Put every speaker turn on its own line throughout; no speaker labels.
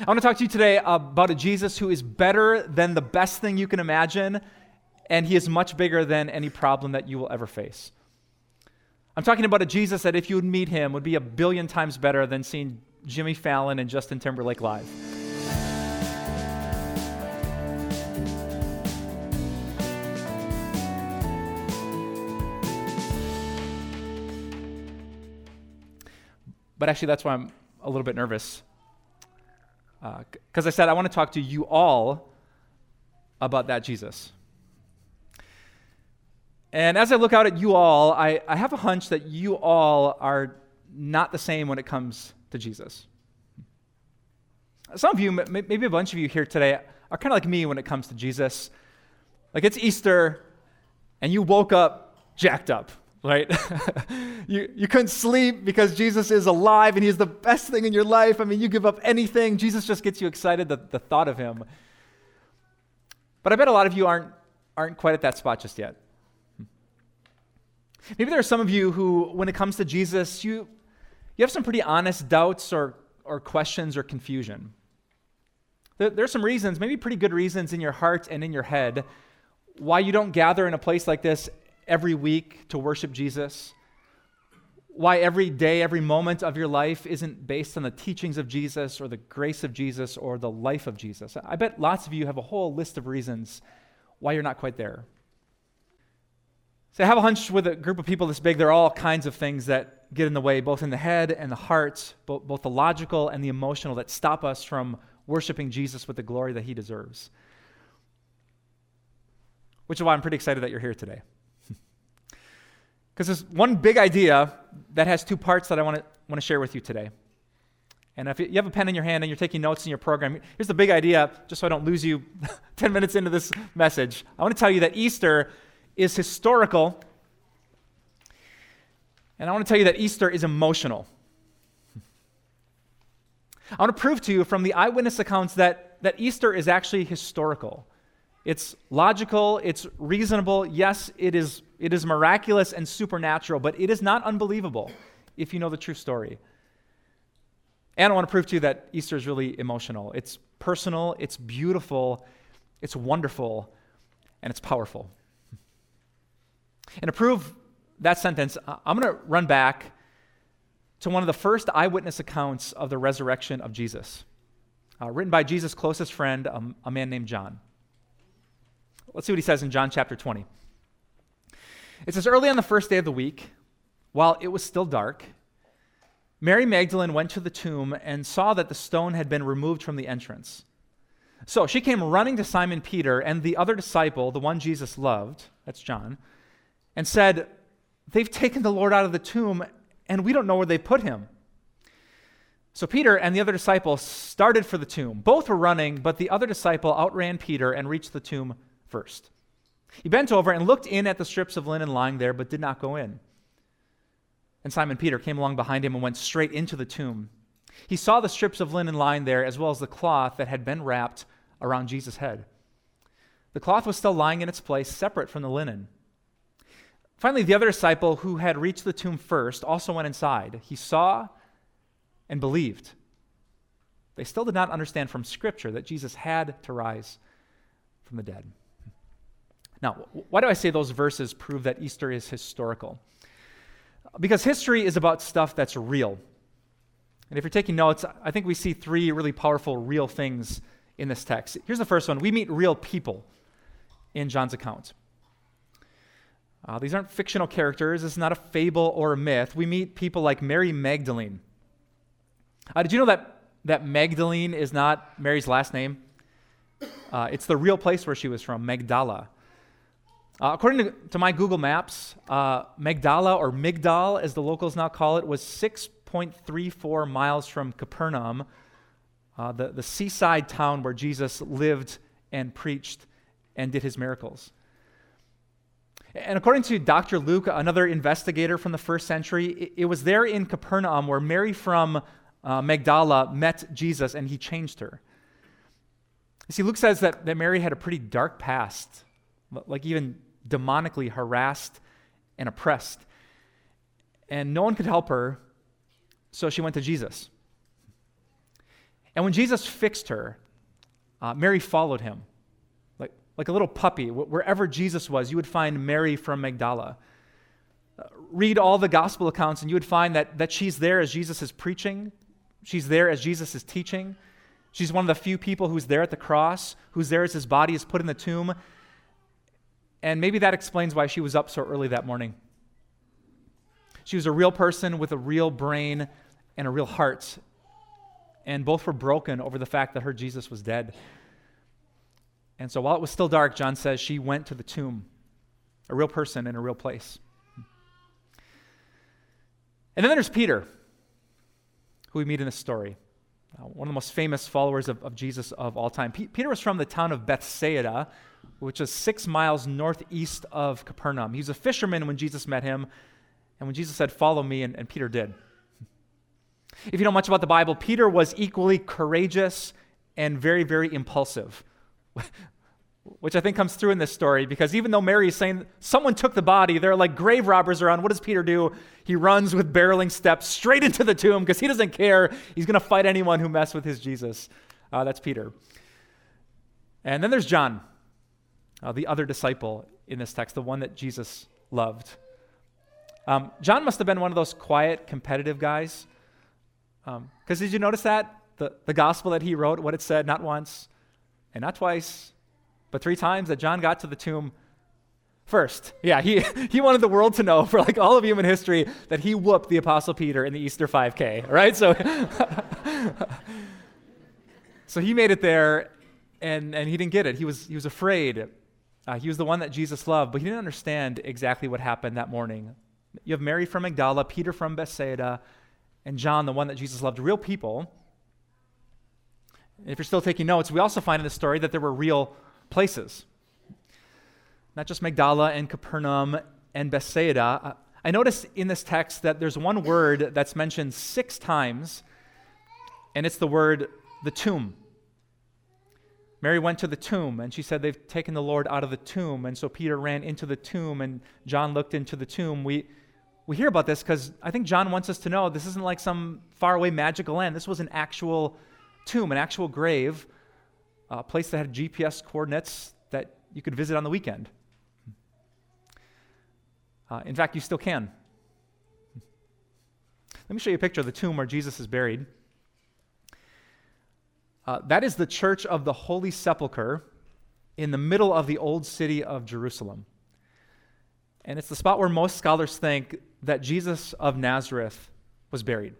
I want to talk to you today about a Jesus who is better than the best thing you can imagine, and he is much bigger than any problem that you will ever face. I'm talking about a Jesus that, if you would meet him, would be a billion times better than seeing Jimmy Fallon and Justin Timberlake live. But actually, that's why I'm a little bit nervous. Because uh, I said I want to talk to you all about that Jesus. And as I look out at you all, I, I have a hunch that you all are not the same when it comes to Jesus. Some of you, maybe a bunch of you here today, are kind of like me when it comes to Jesus. Like it's Easter, and you woke up jacked up right? you, you couldn't sleep because Jesus is alive and he's the best thing in your life. I mean, you give up anything, Jesus just gets you excited, the, the thought of him. But I bet a lot of you aren't, aren't quite at that spot just yet. Maybe there are some of you who, when it comes to Jesus, you, you have some pretty honest doubts or, or questions or confusion. There, there are some reasons, maybe pretty good reasons in your heart and in your head, why you don't gather in a place like this every week to worship Jesus, why every day, every moment of your life isn't based on the teachings of Jesus or the grace of Jesus or the life of Jesus. I bet lots of you have a whole list of reasons why you're not quite there. So I have a hunch with a group of people this big, there are all kinds of things that get in the way, both in the head and the heart, both, the logical and the emotional, that stop us from worshiping Jesus with the glory that he deserves. Which is why I'm pretty excited that you're here today. Because there's one big idea that has two parts that I want to, want to share with you today. And if you have a pen in your hand and you're taking notes in your program, here's the big idea, just so I don't lose you 10 minutes into this message. I want to tell you that Easter is historical, and I want to tell you that Easter is emotional. I want to prove to you from the eyewitness accounts that, that Easter is actually historical. It's logical, it's reasonable. Yes, it is, it is miraculous and supernatural, but it is not unbelievable if you know the true story. And I want to prove to you that Easter is really emotional. It's personal, it's beautiful, it's wonderful, and it's powerful. And to prove that sentence, I'm going to run back to one of the first eyewitness accounts of the resurrection of Jesus, uh, written by Jesus' closest friend, um, a man named John. Let's see what he says in John chapter 20. It says, Early on the first day of the week, while it was still dark, Mary Magdalene went to the tomb and saw that the stone had been removed from the entrance. So she came running to Simon Peter and the other disciple, the one Jesus loved, that's John, and said, They've taken the Lord out of the tomb, and we don't know where they put him. So Peter and the other disciple started for the tomb. Both were running, but the other disciple outran Peter and reached the tomb first. He bent over and looked in at the strips of linen lying there, but did not go in. And Simon Peter came along behind him and went straight into the tomb. He saw the strips of linen lying there, as well as the cloth that had been wrapped around Jesus' head. The cloth was still lying in its place, separate from the linen. Finally, the other disciple who had reached the tomb first also went inside. He saw and believed. They still did not understand from Scripture that Jesus had to rise from the dead. Now, why do I say those verses prove that Easter is historical? Because history is about stuff that's real. And if you're taking notes, I think we see three really powerful, real things in this text. Here's the first one we meet real people in John's account. Uh, these aren't fictional characters. This is not a fable or a myth. We meet people like Mary Magdalene. Uh, did you know that, that Magdalene is not Mary's last name? Uh, it's the real place where she was from, Magdala. Uh, according to, to, my Google Maps, uh, Magdala, or Migdal as the locals now call it, was 6.34 miles from Capernaum, uh, the, the seaside town where Jesus lived and preached and did his miracles. And according to Dr. Luke, another investigator from the first century, it, it was there in Capernaum where Mary from uh, Magdala met Jesus and he changed her. You see, Luke says that, that Mary had a pretty dark past, like even demonically harassed and oppressed. And no one could help her, so she went to Jesus. And when Jesus fixed her, uh, Mary followed him. Like, like a little puppy. Wherever Jesus was, you would find Mary from Magdala. Uh, read all the gospel accounts, and you would find that, that she's there as Jesus is preaching, she's there as Jesus is teaching. She's one of the few people who's there at the cross, who's there as his body is put in the tomb. And maybe that explains why she was up so early that morning. She was a real person with a real brain and a real heart. And both were broken over the fact that her Jesus was dead. And so while it was still dark, John says she went to the tomb, a real person in a real place. And then there's Peter, who we meet in this story, uh, one of the most famous followers of, of Jesus of all time. P- Peter was from the town of Bethsaida, which is six miles northeast of Capernaum. He was a fisherman when Jesus met him, and when Jesus said, Follow me, and, and Peter did. If you know much about the Bible, Peter was equally courageous and very, very impulsive, which I think comes through in this story because even though Mary is saying someone took the body, there are like grave robbers around. What does Peter do? He runs with barreling steps straight into the tomb because he doesn't care. He's going to fight anyone who mess with his Jesus. Uh, that's Peter. And then there's John, uh, the other disciple in this text, the one that Jesus loved. Um, John must have been one of those quiet, competitive guys. Because um, did you notice that? The, the gospel that he wrote, what it said, not once and not twice, but three times that John got to the tomb first. Yeah, he, he wanted the world to know, for like all of human history, that he whooped the Apostle Peter in the Easter 5K, right? So, so he made it there, and, and he didn't get it. He was, he was afraid. Uh, he was the one that Jesus loved, but he didn't understand exactly what happened that morning. You have Mary from Magdala, Peter from Bethsaida, and John, the one that Jesus loved, real people. if you're still taking notes, we also find in the story that there were real places. Not just Magdala and Capernaum and Bethsaida. I notice in this text that there's one word that's mentioned six times, and it's the word the tomb. Mary went to the tomb and she said, They've taken the Lord out of the tomb. And so Peter ran into the tomb and John looked into the tomb. We, we hear about this because I think John wants us to know this isn't like some faraway magical land. This was an actual tomb, an actual grave, a place that had GPS coordinates that you could visit on the weekend. Uh, in fact, you still can. Let me show you a picture of the tomb where Jesus is buried. Uh, that is the Church of the Holy Sepulchre in the middle of the old city of Jerusalem. And it's the spot where most scholars think that Jesus of Nazareth was buried.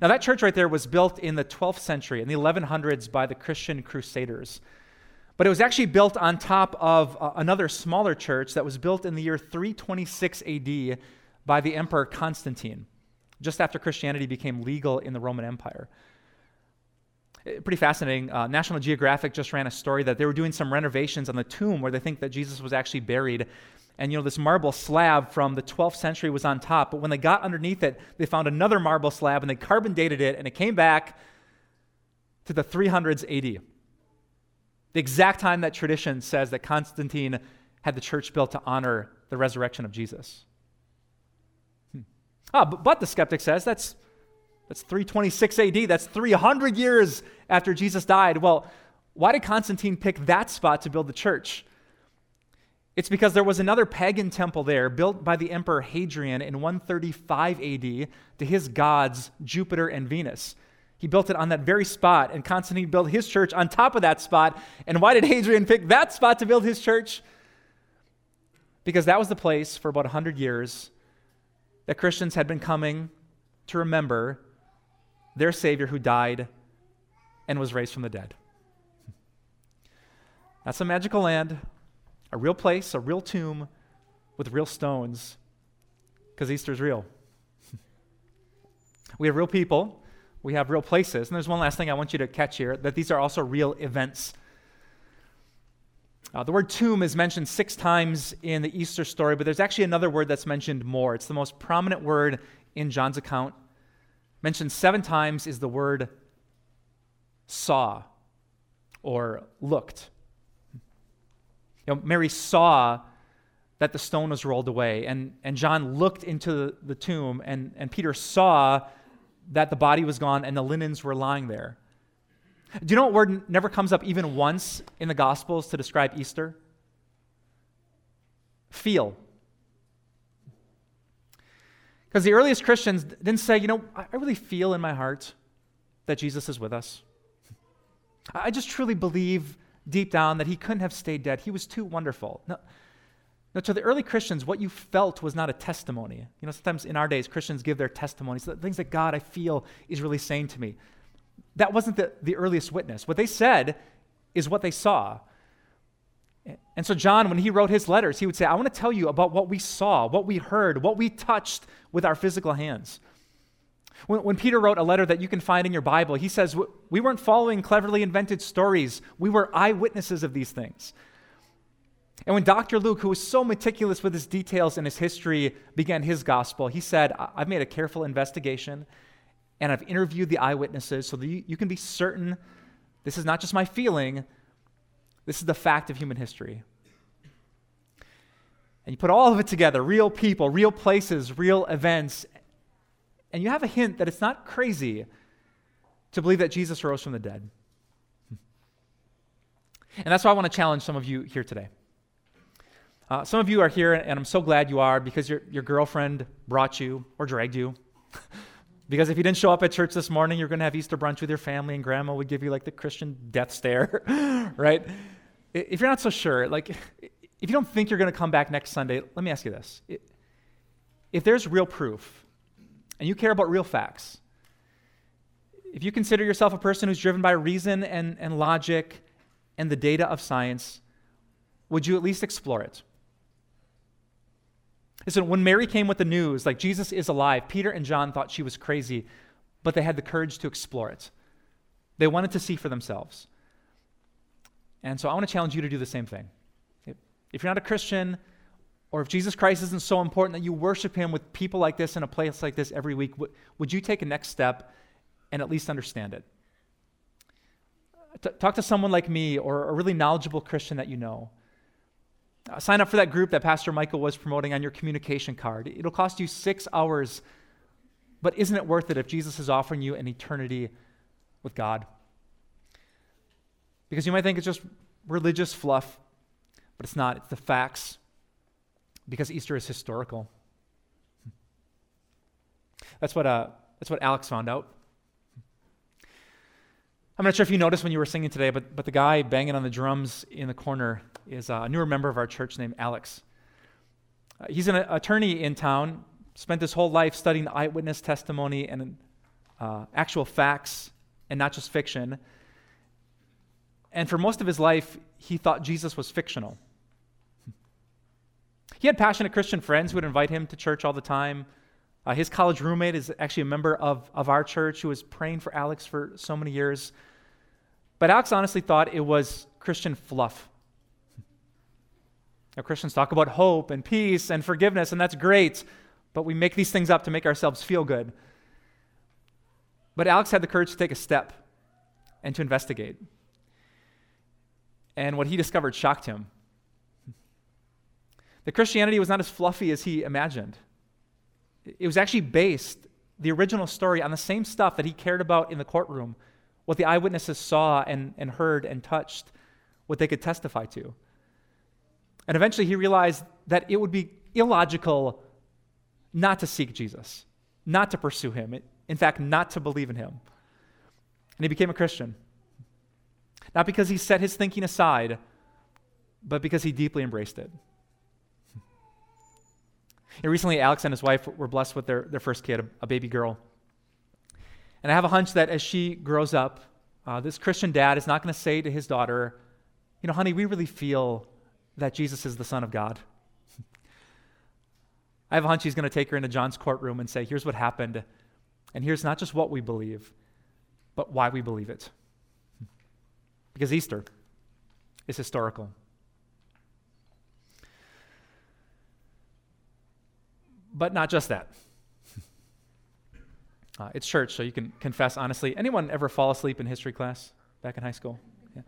Now, that church right there was built in the 12th century, in the 1100s, by the Christian Crusaders. But it was actually built on top of uh, another smaller church that was built in the year 326 AD by the Emperor Constantine, just after Christianity became legal in the Roman Empire. Eh, pretty fascinating. Uh, National Geographic just ran a story that they were doing some renovations on the tomb where they think that Jesus was actually buried. And you know, this marble slab from the 12th century was on top, but when they got underneath it, they found another marble slab and they carbon dated it, and it came back to the 300s AD. The exact time that tradition says that Constantine had the church built to honor the resurrection of Jesus. Hmm. Ah, but, but the skeptic says that's that's 326 AD. That's 300 years after Jesus died. Well, why did Constantine pick that spot to build the church? It's because there was another pagan temple there built by the emperor Hadrian in 135 AD to his gods Jupiter and Venus. He built it on that very spot, and Constantine built his church on top of that spot. And why did Hadrian pick that spot to build his church? Because that was the place for about 100 years that Christians had been coming to remember their Savior who died and was raised from the dead. That's a magical land, a real place, a real tomb with real stones, because Easter's real. we have real people, we have real places, and there's one last thing I want you to catch here that these are also real events. Uh, the word tomb is mentioned six times in the Easter story, but there's actually another word that's mentioned more. It's the most prominent word in John's account mentioned seven times is the word saw or looked. You know, Mary saw that the stone was rolled away, and, and John looked into the, the tomb, and, and Peter saw that the body was gone and the linens were lying there. Do you know what word never comes up even once in the Gospels to describe Easter? Feel. Because the earliest Christians didn't say, you know, I really feel in my heart that Jesus is with us. I just truly believe deep down that he couldn't have stayed dead. He was too wonderful. No, now, to the early Christians, what you felt was not a testimony. You know, sometimes in our days, Christians give their testimonies, the things that God, I feel, is really saying to me. That wasn't the, the earliest witness. What they said is what they saw. And so, John, when he wrote his letters, he would say, I want to tell you about what we saw, what we heard, what we touched with our physical hands. When, when, Peter wrote a letter that you can find in your Bible, he says, We weren't following cleverly invented stories, we were eyewitnesses of these things. And when Dr. Luke, who was so meticulous with his details and his history, began his gospel, he said, I've made a careful investigation and I've interviewed the eyewitnesses so that you, you can be certain this is not just my feeling, this is the fact of human history. And you put all of it together real people, real places, real events and you have a hint that it's not crazy to believe that Jesus rose from the dead. And that's why I want to challenge some of you here today. Uh, some of you are here, and I'm so glad you are because your, your girlfriend brought you or dragged you. because if you didn't show up at church this morning, you're going to have Easter brunch with your family, and grandma would give you like the Christian death stare, right? If you're not so sure, like, if you don't think you're going to come back next Sunday, let me ask you this. If there's real proof, and you care about real facts, if you consider yourself a person who's driven by reason and, and logic and the data of science, would you at least explore it? Listen, when Mary came with the news, like Jesus is alive, Peter and John thought she was crazy, but they had the courage to explore it. They wanted to see for themselves. And so I want to challenge you to do the same thing. If you're not a Christian, or if Jesus Christ isn't so important that you worship him with people like this in a place like this every week, would you take a next step and at least understand it? Talk to someone like me or a really knowledgeable Christian that you know. Uh, sign up for that group that Pastor Michael was promoting on your communication card. It'll cost you six hours, but isn't it worth it if Jesus is offering you an eternity with God? Because you might think it's just religious fluff, but it's not. It's the facts. Because Easter is historical. That's what, uh, that's what Alex found out. I'm not sure if you noticed when you were singing today, but, but the guy banging on the drums in the corner is a newer member of our church named Alex. Uh, he's an attorney in town, spent his whole life studying eyewitness testimony and uh, actual facts and not just fiction. And for most of his life, he thought Jesus was fictional. He had passionate Christian friends who would invite him to church all the time. Uh, his college roommate is actually a member of, of our church who was praying for Alex for so many years. But Alex honestly thought it was Christian fluff. Now, Christians talk about hope and peace and forgiveness, and that's great, but we make these things up to make ourselves feel good. But Alex had the courage to take a step and to investigate. And what he discovered shocked him. The Christianity was not as fluffy as he imagined. It was actually based, the original story, on the same stuff that he cared about in the courtroom, what the eyewitnesses saw and, and heard and touched, what they could testify to. And eventually he realized that it would be illogical not to seek Jesus, not to pursue him, in fact, not to believe in him. And he became a Christian. Not because he set his thinking aside, but because he deeply embraced it. And recently, Alex and his wife were blessed with their, their first kid, a, a baby girl. And I have a hunch that as she grows up, uh, this Christian dad is not going to say to his daughter, You know, honey, we really feel that Jesus is the Son of God. I have a hunch he's going to take her into John's courtroom and say, Here's what happened. And here's not just what we believe, but why we believe it. Because Easter is historical. But not just that. Uh, it's church, so you can confess honestly. Anyone ever fall asleep in history class back in high school? Yeah.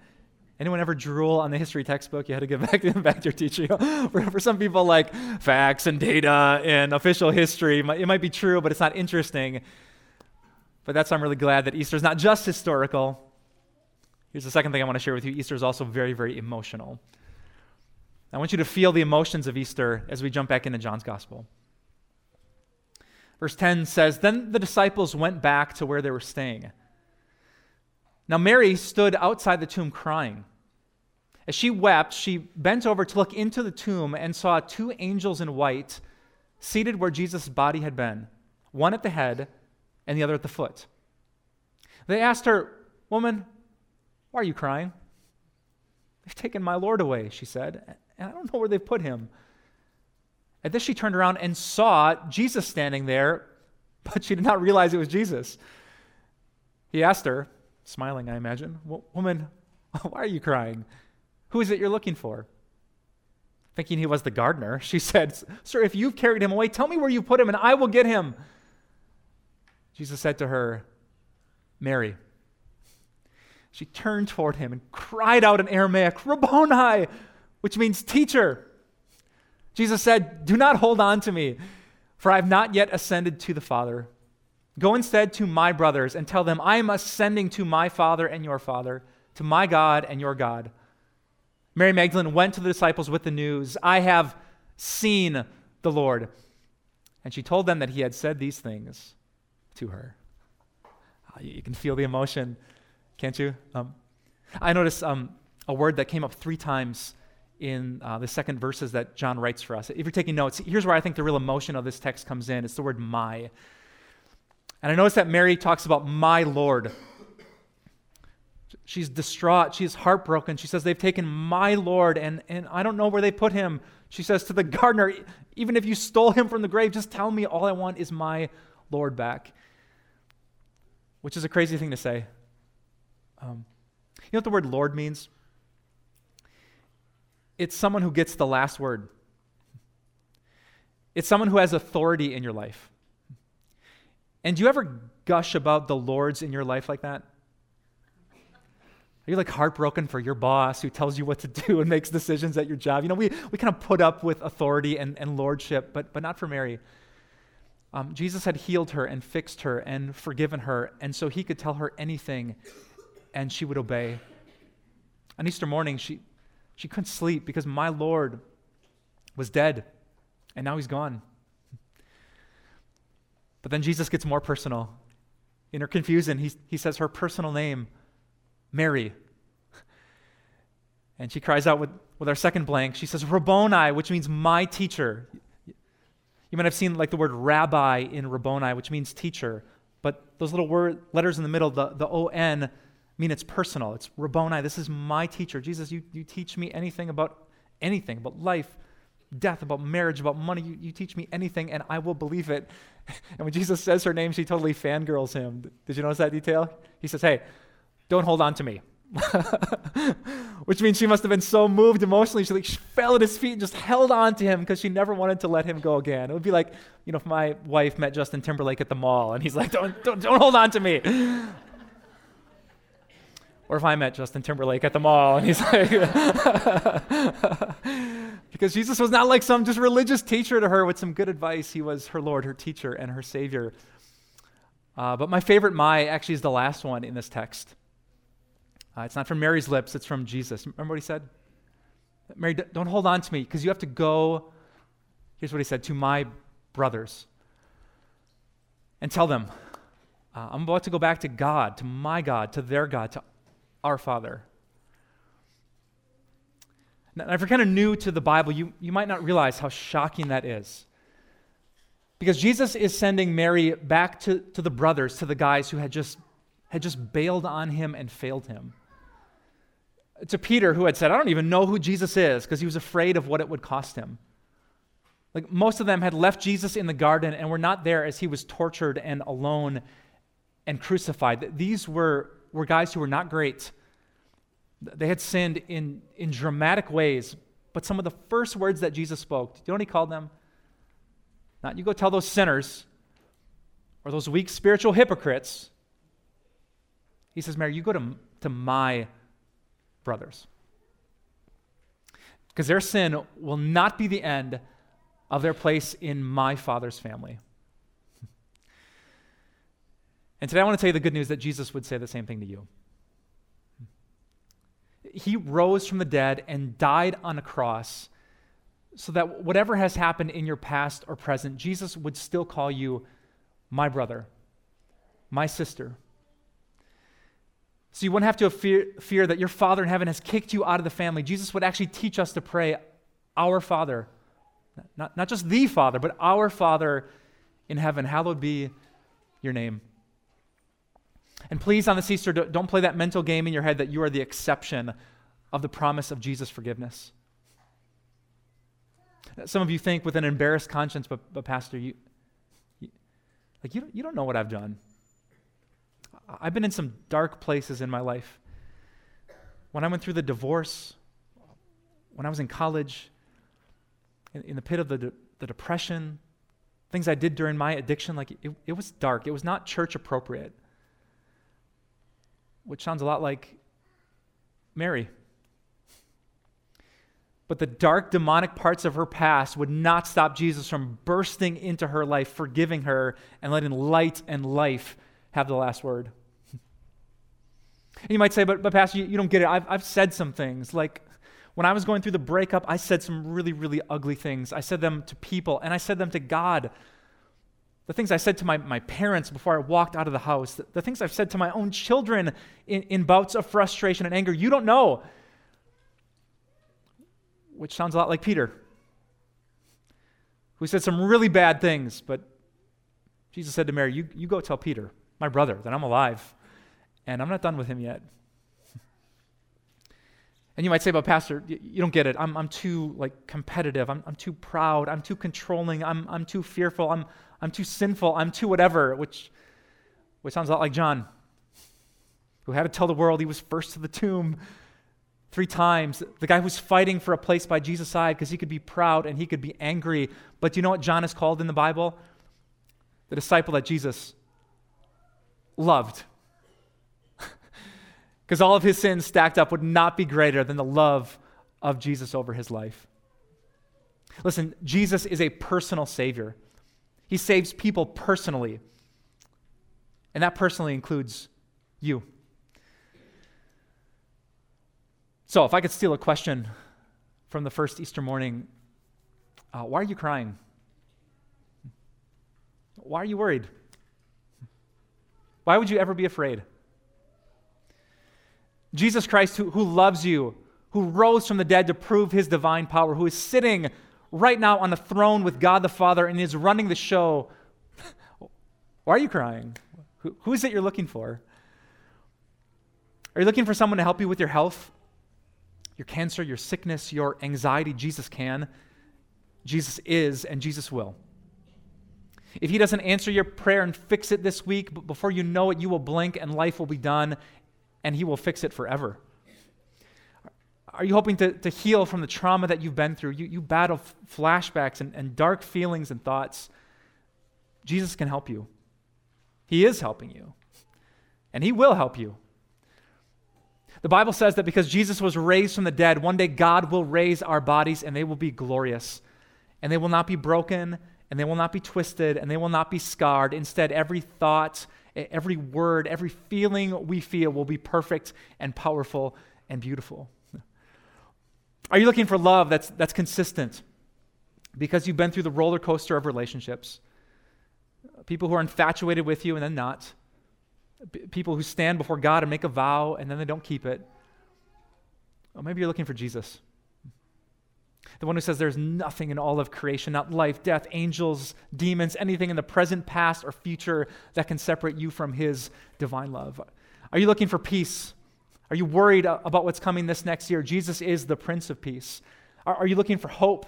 Anyone ever drool on the history textbook? You had to get back to, back to your teacher. for, for some people, like facts and data and official history, it might be true, but it's not interesting. But that's why I'm really glad that Easter is not just historical. Here's the second thing I want to share with you Easter is also very, very emotional. I want you to feel the emotions of Easter as we jump back into John's Gospel. Verse 10 says Then the disciples went back to where they were staying. Now, Mary stood outside the tomb crying. As she wept, she bent over to look into the tomb and saw two angels in white seated where Jesus' body had been, one at the head and the other at the foot. They asked her, Woman, why are you crying? They've taken my Lord away, she said, and I don't know where they've put him. At this, she turned around and saw Jesus standing there, but she did not realize it was Jesus. He asked her, smiling, I imagine, Woman, why are you crying? Who is it you're looking for? Thinking he was the gardener, she said, Sir, if you've carried him away, tell me where you put him, and I will get him. Jesus said to her, Mary. She turned toward him and cried out in Aramaic, Rabboni, which means teacher. Jesus said, Do not hold on to me, for I have not yet ascended to the Father. Go instead to my brothers and tell them, I am ascending to my Father and your Father, to my God and your God. Mary Magdalene went to the disciples with the news, I have seen the Lord. And she told them that he had said these things to her. Ah, you can feel the emotion, can't you? Um, I noticed um, a word that came up three times in uh, the second verses that John writes for us. If you're taking notes, here's where I think the real emotion of this text comes in it's the word my. And I notice that Mary talks about my Lord. She's distraught. She's heartbroken. She says, They've taken my Lord, and, and I don't know where they put him. She says to the gardener, Even if you stole him from the grave, just tell me all I want is my Lord back which is a crazy thing to say. Um, you know what the word Lord means? It's someone who gets the last word. It's someone who has authority in your life. And do you ever gush about the Lords in your life like that? Are you like heartbroken for your boss who tells you what to do and makes decisions at your job? You know, we, we kind of put up with authority and, and lordship, but, but not for Mary. Um, Jesus had healed her and fixed her and forgiven her, and so he could tell her anything and she would obey. On Easter morning, she, she couldn't sleep because my Lord was dead and now he's gone. But then Jesus gets more personal. In her confusion, he, he says her personal name, Mary. And she cries out with, with our second blank. She says, Rabboni, which means my teacher. You might have seen like the word rabbi in Rabboni, which means teacher, but those little word, letters in the middle, the, the O-N, mean it's personal. It's Rabboni. This is my teacher. Jesus, you, you teach me anything about anything, about life, death, about marriage, about money. You, you teach me anything, and I will believe it. And when Jesus says her name, she totally fangirls him. Did you notice that detail? He says, Hey, don't hold on to me. Which means she must have been so moved emotionally, she, like, she fell at his feet and just held on to him because she never wanted to let him go again. It would be like, you know, if my wife met Justin Timberlake at the mall and he's like, don't, don't, don't hold on to me. Or if I met Justin Timberlake at the mall and he's like, because Jesus was not like some just religious teacher to her with some good advice. He was her Lord, her teacher, and her Savior. Uh, but my favorite my actually is the last one in this text. Uh, it's not from Mary's lips, it's from Jesus. Remember what he said? Mary, don't hold on to me because you have to go. Here's what he said to my brothers and tell them, uh, I'm about to go back to God, to my God, to their God, to our Father. Now, if you're kind of new to the Bible, you, you might not realize how shocking that is. Because Jesus is sending Mary back to, to the brothers, to the guys who had just, had just bailed on him and failed him to Peter, who had said, I don't even know who Jesus is, because he was afraid of what it would cost him. Like most of them had left Jesus in the garden and were not there as he was tortured and alone and crucified. These were, were guys who were not great. They had sinned in, in dramatic ways, but some of the first words that Jesus spoke, do you know what he called them? Not you go tell those sinners or those weak spiritual hypocrites. He says, Mary, you go to, to my brothers. Because their sin will not be the end of their place in my Father's family. And today I want to tell you the good news that Jesus would say the same thing to you. He rose from the dead and died on a cross so that whatever has happened in your past or present, Jesus would still call you my brother, my sister. So you wouldn't have to fear, fear that your Father in heaven has kicked you out of the family. Jesus would actually teach us to pray, Our Father. Not, not just the Father, but our Father in heaven. Hallowed be your name. And please, on this Easter, don't play that mental game in your head that you are the exception of the promise of Jesus' forgiveness. Some of you think with an embarrassed conscience, but, but Pastor, you, you, like you, you don't know what I've done. I've been in some dark places in my life. When I went through the divorce, when I was in college, in, in the pit of the, de- the depression, things I did during my addiction, like it, it was dark. It was not church appropriate which sounds a lot like Mary. But the dark, demonic parts of her past would not stop Jesus from bursting into her life, forgiving her, and letting light and life have the last word. And you might say, but, but Pastor, you, you don't get it. I've, I've said some things. Like when I was going through the breakup, I said some really, really ugly things. I said them to people, and I said them to God the things I said to my, my parents before I walked out of the house, the, the things I've said to my own children in, in bouts of frustration and anger, you don't know. Which sounds a lot like Peter, who said some really bad things, but Jesus said to Mary, You, you go tell Peter, my brother, that I'm alive, and I'm not done with him yet. And you might say, but Pastor, you, you don't get it. I'm, I'm too like competitive. I'm, I'm too proud. I'm too controlling. I'm, I'm too fearful. I'm, I'm too sinful. I'm too whatever, which, which sounds a lot like John, who had to tell the world he was first to the tomb three times. The guy who's fighting for a place by Jesus' side because he could be proud and he could be angry. But do you know what John is called in the Bible? The disciple that Jesus loved because all of his sins stacked up would not be greater than the love of Jesus over his life. Listen, Jesus is a personal Savior. He saves people personally, and that personally includes you. So, if I could steal a question from the first Easter morning, uh, why are you crying? Why are you worried? Why would you ever be afraid? Jesus Christ, who, who loves you, who rose from the dead to prove his divine power, who is sitting right now on the throne with God the Father and is running the show. Why are you crying? Who, who is it you're looking for? Are you looking for someone to help you with your health, your cancer, your sickness, your anxiety? Jesus can. Jesus is, and Jesus will. If he doesn't answer your prayer and fix it this week, but before you know it, you will blink and life will be done and He will fix it forever? Are you hoping to, to heal from the trauma that you've been through? You, you battle flashbacks and, and dark feelings and thoughts. Jesus can help you. He is helping you, and He will help you. The Bible says that because Jesus was raised from the dead, one day God will raise our bodies and they will be glorious. And they will not be broken, and they will not be twisted, and they will not be scarred. Instead, every thought every word, every feeling we feel will be perfect and powerful and beautiful. Are you looking for love that's, that's consistent because you've been through the roller coaster of relationships? People who are infatuated with you and then not. People who stand before God and make a vow and then they don't keep it. Or maybe you're looking for Jesus. The one who says there's nothing in all of creation, not life, death, angels, demons, anything in the present, past, or future that can separate you from his divine love. Are you looking for peace? Are you worried about what's coming this next year? Jesus is the Prince of Peace. Are, are you looking for hope?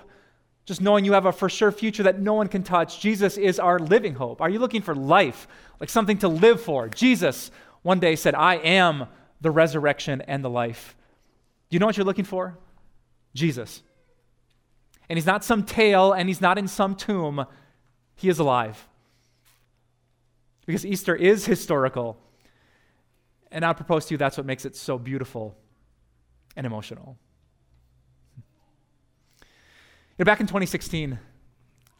Just knowing you have a for sure future that no one can touch. Jesus is our living hope. Are you looking for life, like something to live for? Jesus one day said, I am the resurrection and the life. Do you know what you're looking for? Jesus and he's not some tale and he's not in some tomb. He is alive. Because Easter is historical. And I propose to you that's what makes it so beautiful and emotional. You know, back in 2016,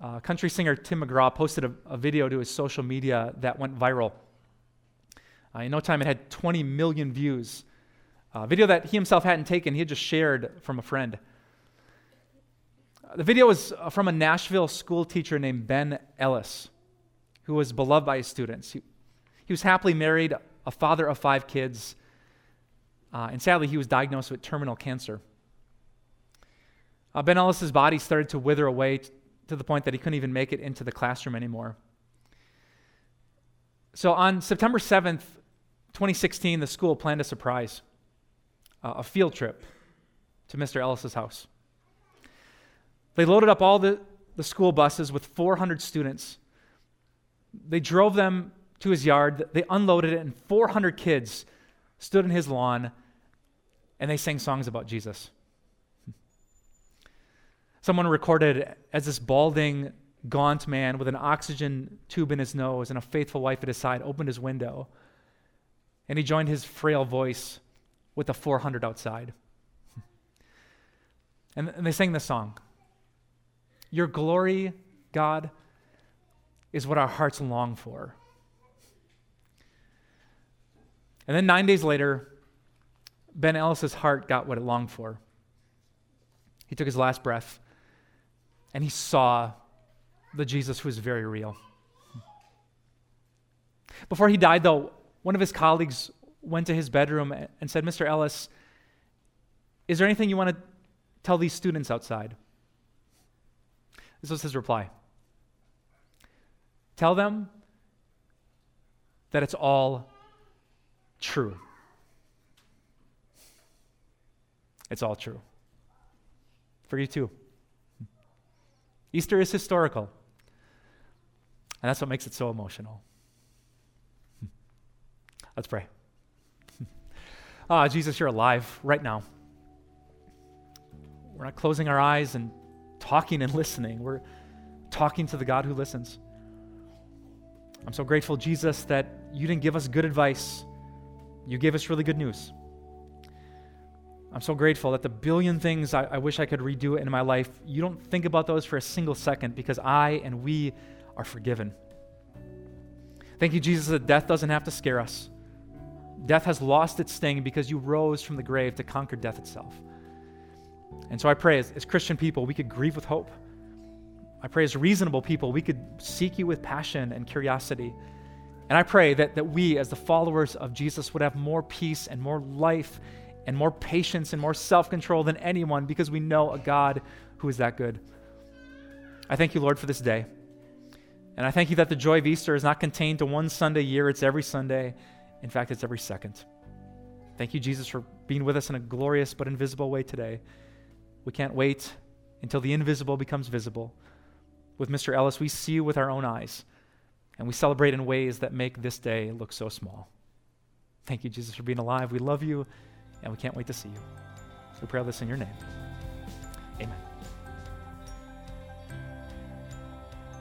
uh, country singer Tim McGraw posted a, a video to his social media that went viral. Uh, in no time, it had 20 million views. A video that he himself hadn't taken, he had just shared from a friend. The video was uh, from a Nashville school teacher named Ben Ellis, who was beloved by his students. He, he was happily married, a father of five kids, uh, and sadly, he was diagnosed with terminal cancer. Uh, ben Ellis's body started to wither away t- to the point that he couldn't even make it into the classroom anymore. So on September 7th, 2016, the school planned a surprise, uh, a field trip to Mr. Ellis's house. They loaded up all the, the school buses with 400 students. They drove them to his yard, they unloaded it, and 400 kids stood in his lawn and they sang songs about Jesus. Someone recorded as this balding, gaunt man with an oxygen tube in his nose and a faithful wife at his side opened his window and he joined his frail voice with the 400 outside. And, and they sang this song Your glory, God, is what our hearts long for. And then nine days later, Ben Ellis's heart got what it longed for. He took his last breath and he saw the Jesus who was very real. Before he died, though, one of his colleagues went to his bedroom and said, Mr. Ellis, is there anything you want to tell these students outside? This was his reply Tell them that it's all true. It's all true. For you too. Easter is historical. And that's what makes it so emotional. Let's pray. Ah, Jesus, you're alive right now. We're not closing our eyes and talking and listening. We're talking to the God who listens. I'm so grateful, Jesus, that you didn't give us good advice. You gave us really good news. I'm so grateful that the billion things I, I, wish I could redo in my life, you don't think about those for a single second because I and we are forgiven. Thank you, Jesus, that death doesn't have to scare us. Death has lost its sting because you rose from the grave to conquer death itself. And so I pray as, as Christian people, we could grieve with hope. I pray as reasonable people, we could seek you with passion and curiosity. And I pray that, that we, as the followers of Jesus, would have more peace and more life and more patience and more self control than anyone because we know a God who is that good. I thank you, Lord, for this day. And I thank you that the joy of Easter is not contained to one Sunday year, it's every Sunday. In fact, it's every second. Thank you, Jesus, for being with us in a glorious but invisible way today. We can't wait until the invisible becomes visible. With Mr. Ellis, we see you with our own eyes, and we celebrate in ways that make this day look so small. Thank you, Jesus, for being alive. We love you and we can't wait to see you. We pray this in your name. Amen.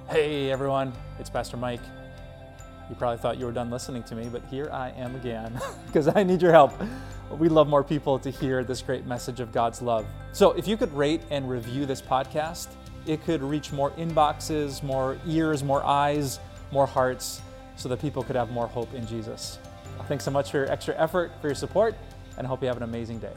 Hey everyone, it's Pastor Mike. You probably thought you were done listening to me, but here I am again because I need your help. We love more people to hear this great message of God's love. So if you could rate and review this podcast, it could reach more inboxes, more ears, more eyes, more hearts, so that people could have more hope in Jesus. Thanks so much for your extra effort, for your support and I hope you have an amazing day.